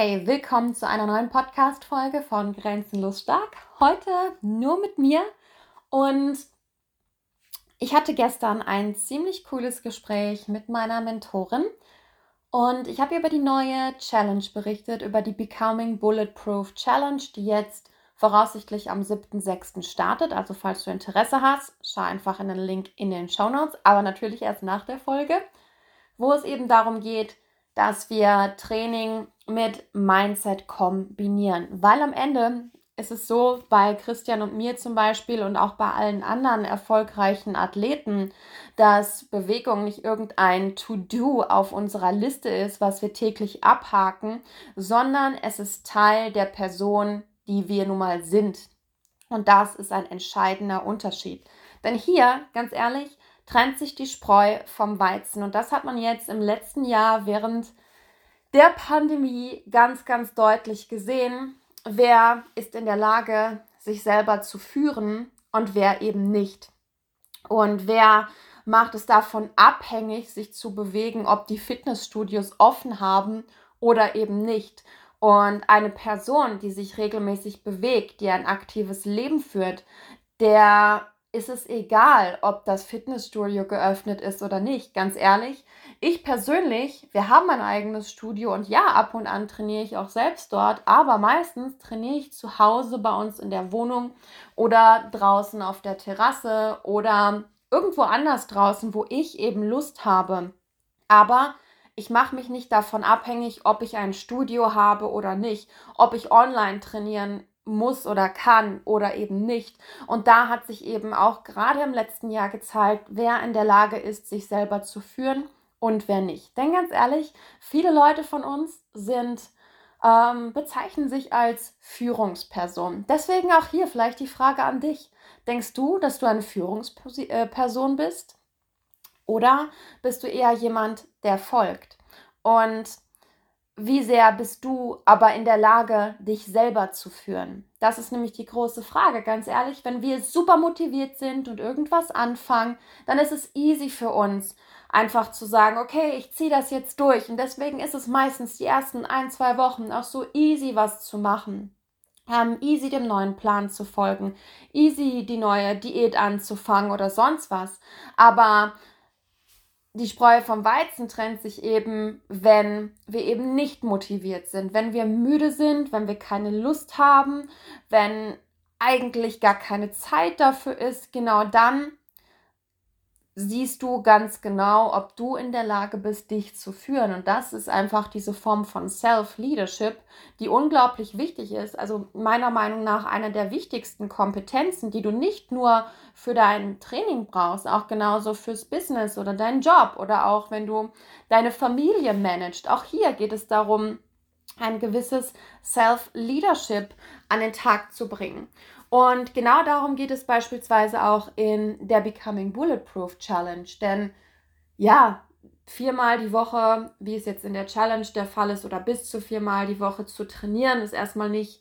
Hey, willkommen zu einer neuen Podcast-Folge von Grenzenlos Stark. Heute nur mit mir und ich hatte gestern ein ziemlich cooles Gespräch mit meiner Mentorin und ich habe über die neue Challenge berichtet, über die Becoming Bulletproof Challenge, die jetzt voraussichtlich am 7.6. startet. Also falls du Interesse hast, schau einfach in den Link in den Show Notes, aber natürlich erst nach der Folge, wo es eben darum geht, dass wir Training mit Mindset kombinieren. Weil am Ende ist es so, bei Christian und mir zum Beispiel und auch bei allen anderen erfolgreichen Athleten, dass Bewegung nicht irgendein To-Do auf unserer Liste ist, was wir täglich abhaken, sondern es ist Teil der Person, die wir nun mal sind. Und das ist ein entscheidender Unterschied. Denn hier, ganz ehrlich, trennt sich die Spreu vom Weizen. Und das hat man jetzt im letzten Jahr während der Pandemie ganz, ganz deutlich gesehen. Wer ist in der Lage, sich selber zu führen und wer eben nicht. Und wer macht es davon abhängig, sich zu bewegen, ob die Fitnessstudios offen haben oder eben nicht. Und eine Person, die sich regelmäßig bewegt, die ein aktives Leben führt, der ist es egal, ob das Fitnessstudio geöffnet ist oder nicht. Ganz ehrlich, ich persönlich, wir haben ein eigenes Studio und ja, ab und an trainiere ich auch selbst dort, aber meistens trainiere ich zu Hause bei uns in der Wohnung oder draußen auf der Terrasse oder irgendwo anders draußen, wo ich eben Lust habe. Aber ich mache mich nicht davon abhängig, ob ich ein Studio habe oder nicht, ob ich online trainieren muss oder kann oder eben nicht. Und da hat sich eben auch gerade im letzten Jahr gezeigt, wer in der Lage ist, sich selber zu führen und wer nicht. Denn ganz ehrlich, viele Leute von uns sind ähm, bezeichnen sich als Führungsperson. Deswegen auch hier vielleicht die Frage an dich. Denkst du, dass du eine Führungsperson bist? Oder bist du eher jemand, der folgt? Und wie sehr bist du aber in der Lage, dich selber zu führen? Das ist nämlich die große Frage, ganz ehrlich. Wenn wir super motiviert sind und irgendwas anfangen, dann ist es easy für uns, einfach zu sagen, okay, ich ziehe das jetzt durch. Und deswegen ist es meistens die ersten ein, zwei Wochen auch so easy, was zu machen. Ähm, easy dem neuen Plan zu folgen, easy die neue Diät anzufangen oder sonst was. Aber die Spreu vom Weizen trennt sich eben, wenn wir eben nicht motiviert sind, wenn wir müde sind, wenn wir keine Lust haben, wenn eigentlich gar keine Zeit dafür ist. Genau dann siehst du ganz genau, ob du in der Lage bist, dich zu führen. Und das ist einfach diese Form von Self-Leadership, die unglaublich wichtig ist. Also meiner Meinung nach eine der wichtigsten Kompetenzen, die du nicht nur für dein Training brauchst, auch genauso fürs Business oder deinen Job oder auch wenn du deine Familie managst. Auch hier geht es darum, ein gewisses Self-Leadership an den Tag zu bringen. Und genau darum geht es beispielsweise auch in der Becoming Bulletproof Challenge. Denn ja, viermal die Woche, wie es jetzt in der Challenge der Fall ist, oder bis zu viermal die Woche zu trainieren, ist erstmal nicht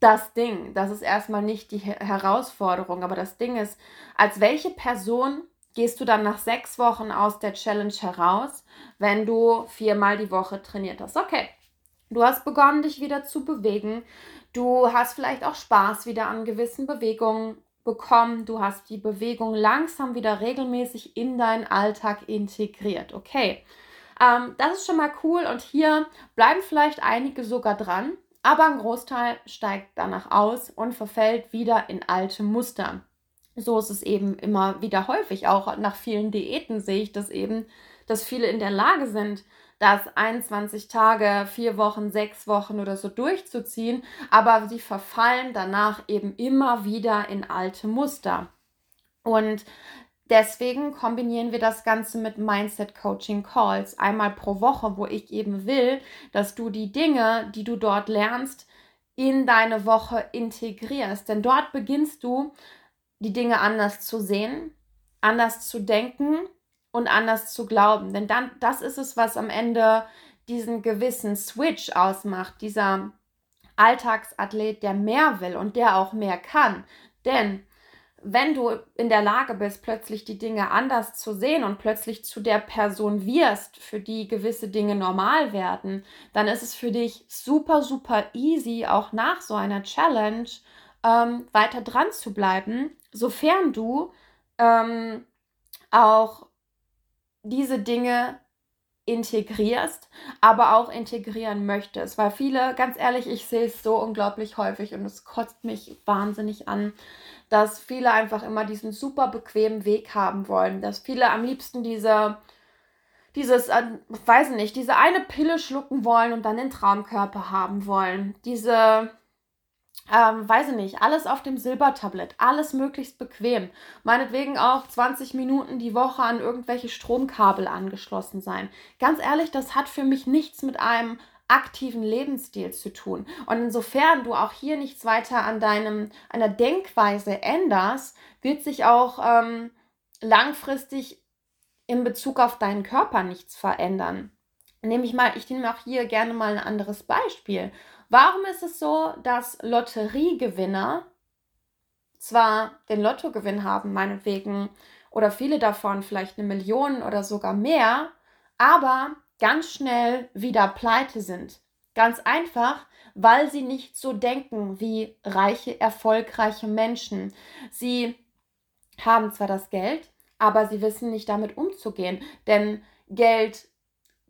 das Ding. Das ist erstmal nicht die Herausforderung. Aber das Ding ist, als welche Person gehst du dann nach sechs Wochen aus der Challenge heraus, wenn du viermal die Woche trainiert hast? Okay, du hast begonnen, dich wieder zu bewegen. Du hast vielleicht auch Spaß wieder an gewissen Bewegungen bekommen. Du hast die Bewegung langsam wieder regelmäßig in deinen Alltag integriert. Okay, ähm, das ist schon mal cool und hier bleiben vielleicht einige sogar dran, aber ein Großteil steigt danach aus und verfällt wieder in alte Muster. So ist es eben immer wieder häufig. Auch nach vielen Diäten sehe ich das eben, dass viele in der Lage sind, das 21 Tage, vier Wochen, sechs Wochen oder so durchzuziehen, aber sie verfallen danach eben immer wieder in alte Muster. Und deswegen kombinieren wir das Ganze mit Mindset Coaching Calls einmal pro Woche, wo ich eben will, dass du die Dinge, die du dort lernst, in deine Woche integrierst. Denn dort beginnst du, die Dinge anders zu sehen, anders zu denken und anders zu glauben. Denn dann, das ist es, was am Ende diesen gewissen Switch ausmacht, dieser Alltagsathlet, der mehr will und der auch mehr kann. Denn wenn du in der Lage bist, plötzlich die Dinge anders zu sehen und plötzlich zu der Person wirst, für die gewisse Dinge normal werden, dann ist es für dich super, super easy, auch nach so einer Challenge ähm, weiter dran zu bleiben, sofern du ähm, auch diese Dinge integrierst, aber auch integrieren möchtest. Weil viele, ganz ehrlich, ich sehe es so unglaublich häufig und es kotzt mich wahnsinnig an, dass viele einfach immer diesen super bequemen Weg haben wollen, dass viele am liebsten diese dieses, äh, weiß nicht, diese eine Pille schlucken wollen und dann den Traumkörper haben wollen. Diese ähm, weiß ich nicht, alles auf dem Silbertablett, alles möglichst bequem. Meinetwegen auch 20 Minuten die Woche an irgendwelche Stromkabel angeschlossen sein. Ganz ehrlich, das hat für mich nichts mit einem aktiven Lebensstil zu tun. Und insofern du auch hier nichts weiter an deinem, einer Denkweise änderst, wird sich auch ähm, langfristig in Bezug auf deinen Körper nichts verändern. Nehme ich mal, ich nehme auch hier gerne mal ein anderes Beispiel. Warum ist es so, dass Lotteriegewinner zwar den Lottogewinn haben, meinetwegen, oder viele davon vielleicht eine Million oder sogar mehr, aber ganz schnell wieder pleite sind? Ganz einfach, weil sie nicht so denken wie reiche, erfolgreiche Menschen. Sie haben zwar das Geld, aber sie wissen nicht damit umzugehen, denn Geld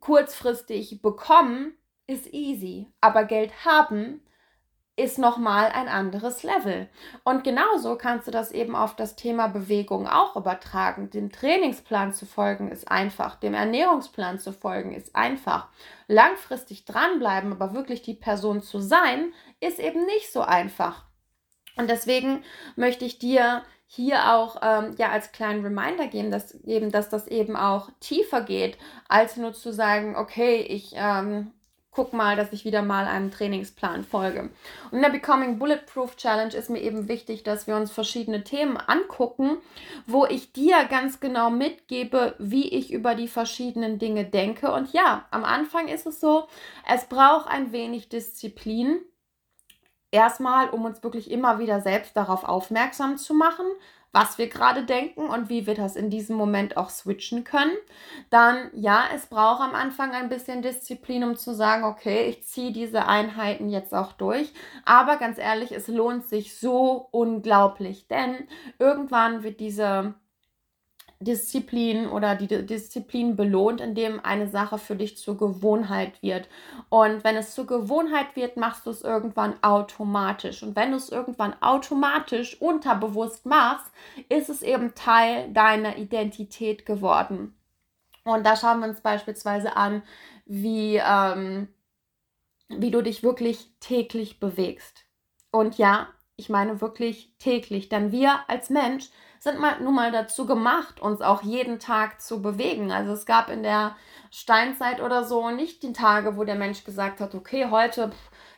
kurzfristig bekommen ist easy, aber Geld haben ist nochmal ein anderes Level. Und genauso kannst du das eben auf das Thema Bewegung auch übertragen. Dem Trainingsplan zu folgen ist einfach, dem Ernährungsplan zu folgen ist einfach. Langfristig dranbleiben, aber wirklich die Person zu sein, ist eben nicht so einfach. Und deswegen möchte ich dir hier auch ähm, ja als kleinen Reminder geben, dass eben, dass das eben auch tiefer geht, als nur zu sagen, okay, ich ähm, guck mal, dass ich wieder mal einem Trainingsplan folge. Und in der Becoming Bulletproof Challenge ist mir eben wichtig, dass wir uns verschiedene Themen angucken, wo ich dir ganz genau mitgebe, wie ich über die verschiedenen Dinge denke. Und ja, am Anfang ist es so, es braucht ein wenig Disziplin. Erstmal, um uns wirklich immer wieder selbst darauf aufmerksam zu machen, was wir gerade denken und wie wir das in diesem Moment auch switchen können. Dann, ja, es braucht am Anfang ein bisschen Disziplin, um zu sagen, okay, ich ziehe diese Einheiten jetzt auch durch. Aber ganz ehrlich, es lohnt sich so unglaublich, denn irgendwann wird diese Disziplin oder die Disziplin belohnt, indem eine Sache für dich zur Gewohnheit wird. Und wenn es zur Gewohnheit wird, machst du es irgendwann automatisch. Und wenn du es irgendwann automatisch unterbewusst machst, ist es eben Teil deiner Identität geworden. Und da schauen wir uns beispielsweise an, wie, ähm, wie du dich wirklich täglich bewegst. Und ja, ich meine wirklich täglich, denn wir als Mensch sind mal, nun mal dazu gemacht, uns auch jeden Tag zu bewegen. Also es gab in der Steinzeit oder so nicht die Tage, wo der Mensch gesagt hat, okay, heute,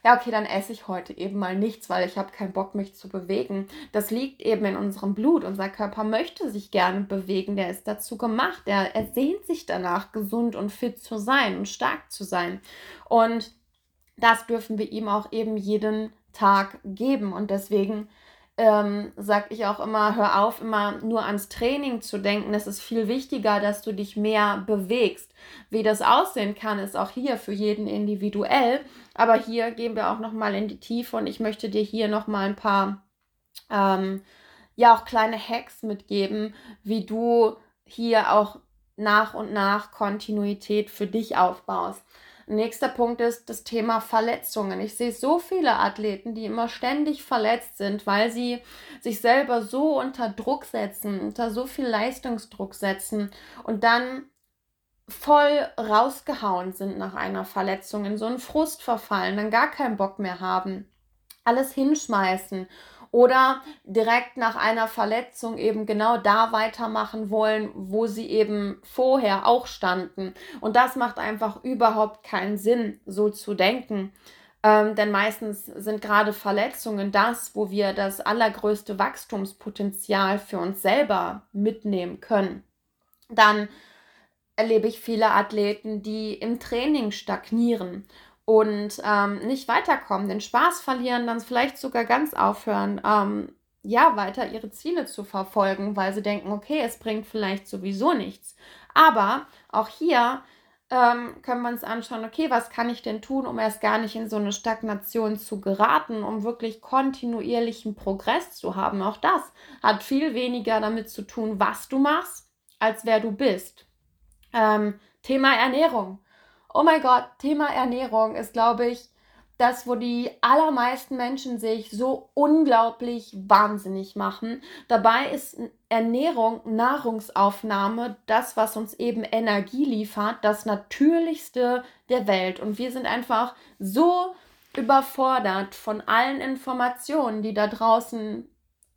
ja, okay, dann esse ich heute eben mal nichts, weil ich habe keinen Bock, mich zu bewegen. Das liegt eben in unserem Blut. Unser Körper möchte sich gerne bewegen. Der ist dazu gemacht. Er, er sehnt sich danach, gesund und fit zu sein und stark zu sein. Und das dürfen wir ihm auch eben jeden Tag geben. Und deswegen ähm, sage ich auch immer, hör auf, immer nur ans Training zu denken. Es ist viel wichtiger, dass du dich mehr bewegst. Wie das aussehen kann, ist auch hier für jeden individuell. Aber hier gehen wir auch nochmal in die Tiefe und ich möchte dir hier nochmal ein paar, ähm, ja, auch kleine Hacks mitgeben, wie du hier auch nach und nach Kontinuität für dich aufbaust. Nächster Punkt ist das Thema Verletzungen. Ich sehe so viele Athleten, die immer ständig verletzt sind, weil sie sich selber so unter Druck setzen, unter so viel Leistungsdruck setzen und dann voll rausgehauen sind nach einer Verletzung, in so einen Frust verfallen, dann gar keinen Bock mehr haben, alles hinschmeißen oder direkt nach einer Verletzung eben genau da weitermachen wollen, wo sie eben vorher auch standen. Und das macht einfach überhaupt keinen Sinn, so zu denken. Ähm, denn meistens sind gerade Verletzungen das, wo wir das allergrößte Wachstumspotenzial für uns selber mitnehmen können. Dann erlebe ich viele Athleten, die im Training stagnieren und ähm, nicht weiterkommen, den Spaß verlieren, dann vielleicht sogar ganz aufhören, ähm, ja, weiter ihre Ziele zu verfolgen, weil sie denken, okay, es bringt vielleicht sowieso nichts. Aber auch hier ähm, können wir uns anschauen, okay, was kann ich denn tun, um erst gar nicht in so eine Stagnation zu geraten, um wirklich kontinuierlichen Progress zu haben. Auch das hat viel weniger damit zu tun, was du machst, als wer du bist. Ähm, Thema Ernährung. Oh mein Gott, Thema Ernährung ist, glaube ich, das, wo die allermeisten Menschen sich so unglaublich wahnsinnig machen. Dabei ist Ernährung, Nahrungsaufnahme, das, was uns eben Energie liefert, das Natürlichste der Welt. Und wir sind einfach so überfordert von allen Informationen, die da draußen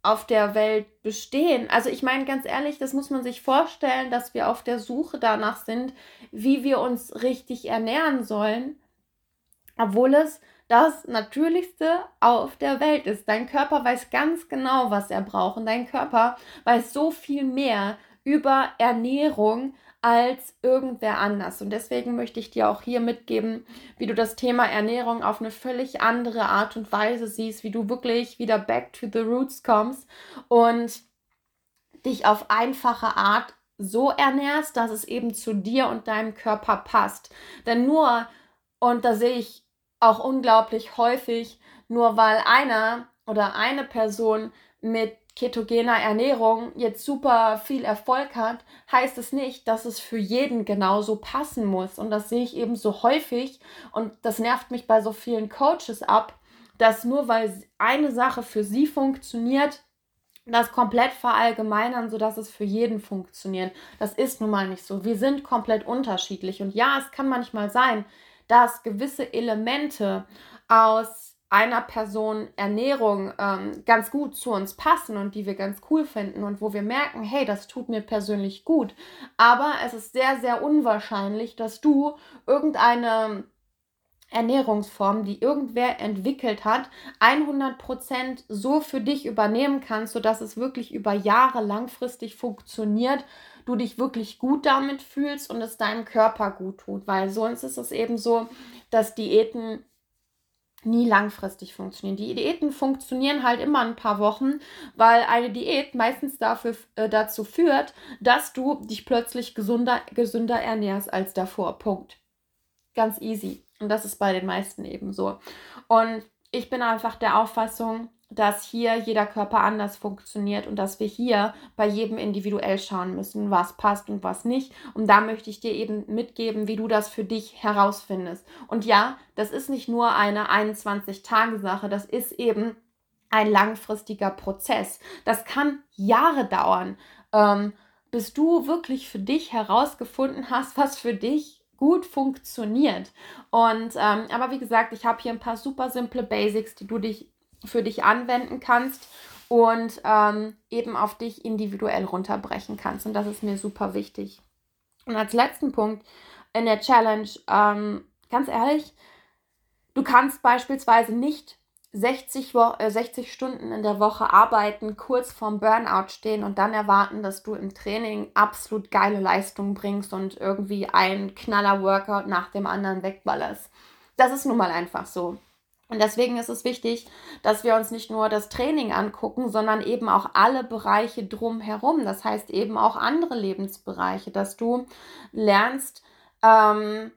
auf der Welt bestehen. Also ich meine ganz ehrlich, das muss man sich vorstellen, dass wir auf der Suche danach sind, wie wir uns richtig ernähren sollen, obwohl es das Natürlichste auf der Welt ist. Dein Körper weiß ganz genau, was er braucht. Und dein Körper weiß so viel mehr über Ernährung als irgendwer anders. Und deswegen möchte ich dir auch hier mitgeben, wie du das Thema Ernährung auf eine völlig andere Art und Weise siehst, wie du wirklich wieder back to the roots kommst und dich auf einfache Art so ernährst, dass es eben zu dir und deinem Körper passt. Denn nur, und da sehe ich auch unglaublich häufig, nur weil einer oder eine Person mit ketogener Ernährung jetzt super viel Erfolg hat, heißt es nicht, dass es für jeden genauso passen muss. Und das sehe ich eben so häufig und das nervt mich bei so vielen Coaches ab, dass nur weil eine Sache für sie funktioniert, das komplett verallgemeinern, sodass es für jeden funktioniert. Das ist nun mal nicht so. Wir sind komplett unterschiedlich. Und ja, es kann manchmal sein, dass gewisse Elemente aus einer Person Ernährung ähm, ganz gut zu uns passen und die wir ganz cool finden und wo wir merken, hey, das tut mir persönlich gut. Aber es ist sehr, sehr unwahrscheinlich, dass du irgendeine Ernährungsform, die irgendwer entwickelt hat, 100% so für dich übernehmen kannst, sodass es wirklich über Jahre langfristig funktioniert du dich wirklich gut damit fühlst und es deinem Körper gut tut. Weil sonst ist es eben so, dass Diäten nie langfristig funktionieren. Die Diäten funktionieren halt immer ein paar Wochen, weil eine Diät meistens dafür, äh, dazu führt, dass du dich plötzlich gesunder, gesünder ernährst als davor. Punkt. Ganz easy. Und das ist bei den meisten eben so. Und ich bin einfach der Auffassung, dass hier jeder Körper anders funktioniert und dass wir hier bei jedem individuell schauen müssen, was passt und was nicht. Und da möchte ich dir eben mitgeben, wie du das für dich herausfindest. Und ja, das ist nicht nur eine 21-Tage-Sache, das ist eben ein langfristiger Prozess. Das kann Jahre dauern, ähm, bis du wirklich für dich herausgefunden hast, was für dich gut funktioniert. Und ähm, aber wie gesagt, ich habe hier ein paar super simple Basics, die du dich für dich anwenden kannst und ähm, eben auf dich individuell runterbrechen kannst. Und das ist mir super wichtig. Und als letzten Punkt in der Challenge, ähm, ganz ehrlich, du kannst beispielsweise nicht 60, Wo äh, 60 Stunden in der Woche arbeiten, kurz vorm Burnout stehen und dann erwarten, dass du im Training absolut geile Leistungen bringst und irgendwie ein Knaller-Workout nach dem anderen wegballerst. Das ist nun mal einfach so. Und deswegen ist es wichtig, dass wir uns nicht nur das Training angucken, sondern eben auch alle Bereiche drumherum. Das heißt eben auch andere Lebensbereiche, dass du lernst, ähm,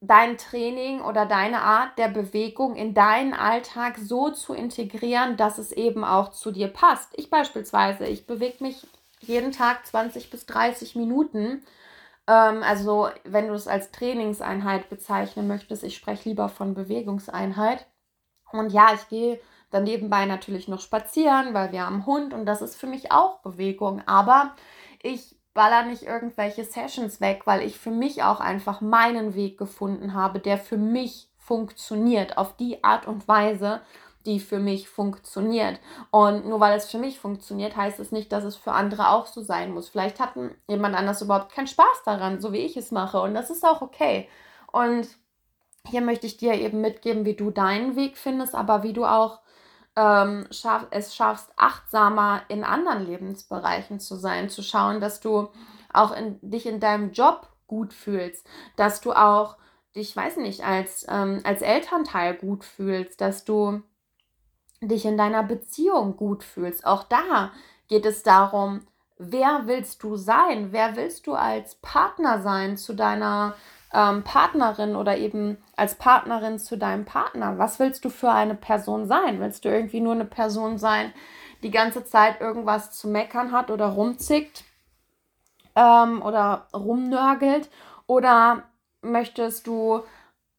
dein Training oder deine Art der Bewegung in deinen Alltag so zu integrieren, dass es eben auch zu dir passt. Ich beispielsweise, ich bewege mich jeden Tag 20 bis 30 Minuten. Ähm, also wenn du es als Trainingseinheit bezeichnen möchtest, ich spreche lieber von Bewegungseinheit. Und ja, ich gehe dann nebenbei natürlich noch spazieren, weil wir haben Hund und das ist für mich auch Bewegung. Aber ich baller nicht irgendwelche Sessions weg, weil ich für mich auch einfach meinen Weg gefunden habe, der für mich funktioniert, auf die Art und Weise, die für mich funktioniert. Und nur weil es für mich funktioniert, heißt es nicht, dass es für andere auch so sein muss. Vielleicht hat jemand anders überhaupt keinen Spaß daran, so wie ich es mache. Und das ist auch okay. Und hier möchte ich dir eben mitgeben, wie du deinen Weg findest, aber wie du auch ähm, schaff, es schaffst, achtsamer in anderen Lebensbereichen zu sein, zu schauen, dass du auch in, dich in deinem Job gut fühlst, dass du auch dich, weiß nicht, als, ähm, als Elternteil gut fühlst, dass du dich in deiner Beziehung gut fühlst. Auch da geht es darum, wer willst du sein? Wer willst du als Partner sein zu deiner ähm, Partnerin oder eben als Partnerin zu deinem Partner? Was willst du für eine Person sein? Willst du irgendwie nur eine Person sein, die ganze Zeit irgendwas zu meckern hat oder rumzickt ähm, oder rumnörgelt? Oder möchtest du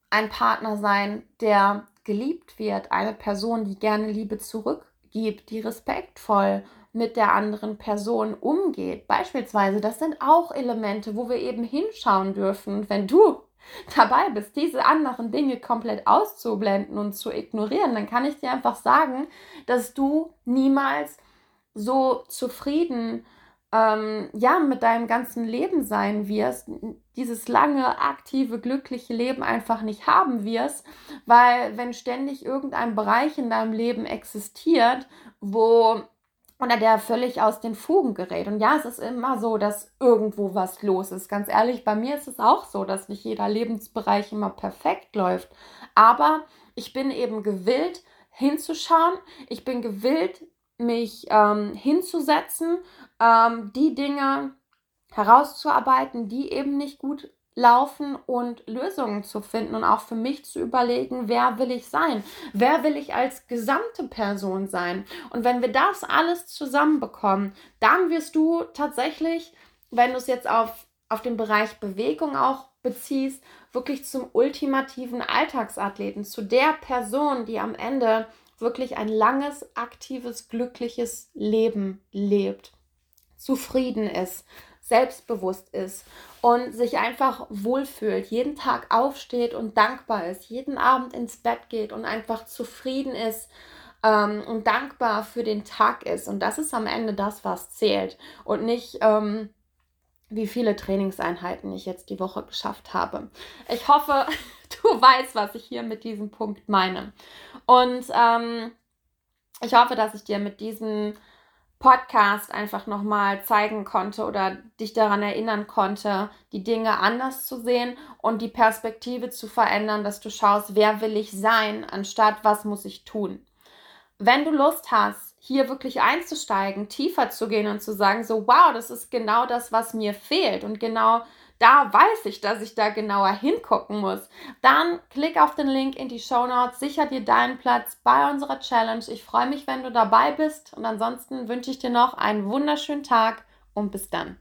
ein Partner sein, der geliebt wird, eine Person, die gerne Liebe zurückgibt, die respektvoll mit der anderen Person umgeht. Beispielsweise, das sind auch Elemente, wo wir eben hinschauen dürfen, wenn du dabei bist, diese anderen Dinge komplett auszublenden und zu ignorieren, dann kann ich dir einfach sagen, dass du niemals so zufrieden ähm, ja mit deinem ganzen Leben sein wirst, dieses lange aktive glückliche Leben einfach nicht haben wirst, weil wenn ständig irgendein Bereich in deinem Leben existiert, wo oder der völlig aus den Fugen gerät. Und ja, es ist immer so, dass irgendwo was los ist. Ganz ehrlich, bei mir ist es auch so, dass nicht jeder Lebensbereich immer perfekt läuft. Aber ich bin eben gewillt, hinzuschauen. Ich bin gewillt, mich ähm, hinzusetzen, ähm, die Dinge herauszuarbeiten, die eben nicht gut laufen und Lösungen zu finden und auch für mich zu überlegen, wer will ich sein? Wer will ich als gesamte Person sein? Und wenn wir das alles zusammenbekommen, dann wirst du tatsächlich, wenn du es jetzt auf, auf den Bereich Bewegung auch beziehst, wirklich zum ultimativen Alltagsathleten, zu der Person, die am Ende wirklich ein langes, aktives, glückliches Leben lebt, zufrieden ist, selbstbewusst ist und sich einfach wohlfühlt, jeden Tag aufsteht und dankbar ist, jeden Abend ins Bett geht und einfach zufrieden ist ähm, und dankbar für den Tag ist. Und das ist am Ende das, was zählt und nicht, ähm, wie viele Trainingseinheiten ich jetzt die Woche geschafft habe. Ich hoffe, du weißt, was ich hier mit diesem Punkt meine. Und ähm, ich hoffe, dass ich dir mit diesem Podcast einfach nochmal zeigen konnte oder dich daran erinnern konnte, die Dinge anders zu sehen und die Perspektive zu verändern, dass du schaust, wer will ich sein, anstatt was muss ich tun. Wenn du Lust hast, hier wirklich einzusteigen, tiefer zu gehen und zu sagen, so, wow, das ist genau das, was mir fehlt und genau da weiß ich, dass ich da genauer hingucken muss, dann klick auf den Link in die Show Notes, sicher dir deinen Platz bei unserer Challenge. Ich freue mich, wenn du dabei bist und ansonsten wünsche ich dir noch einen wunderschönen Tag und bis dann.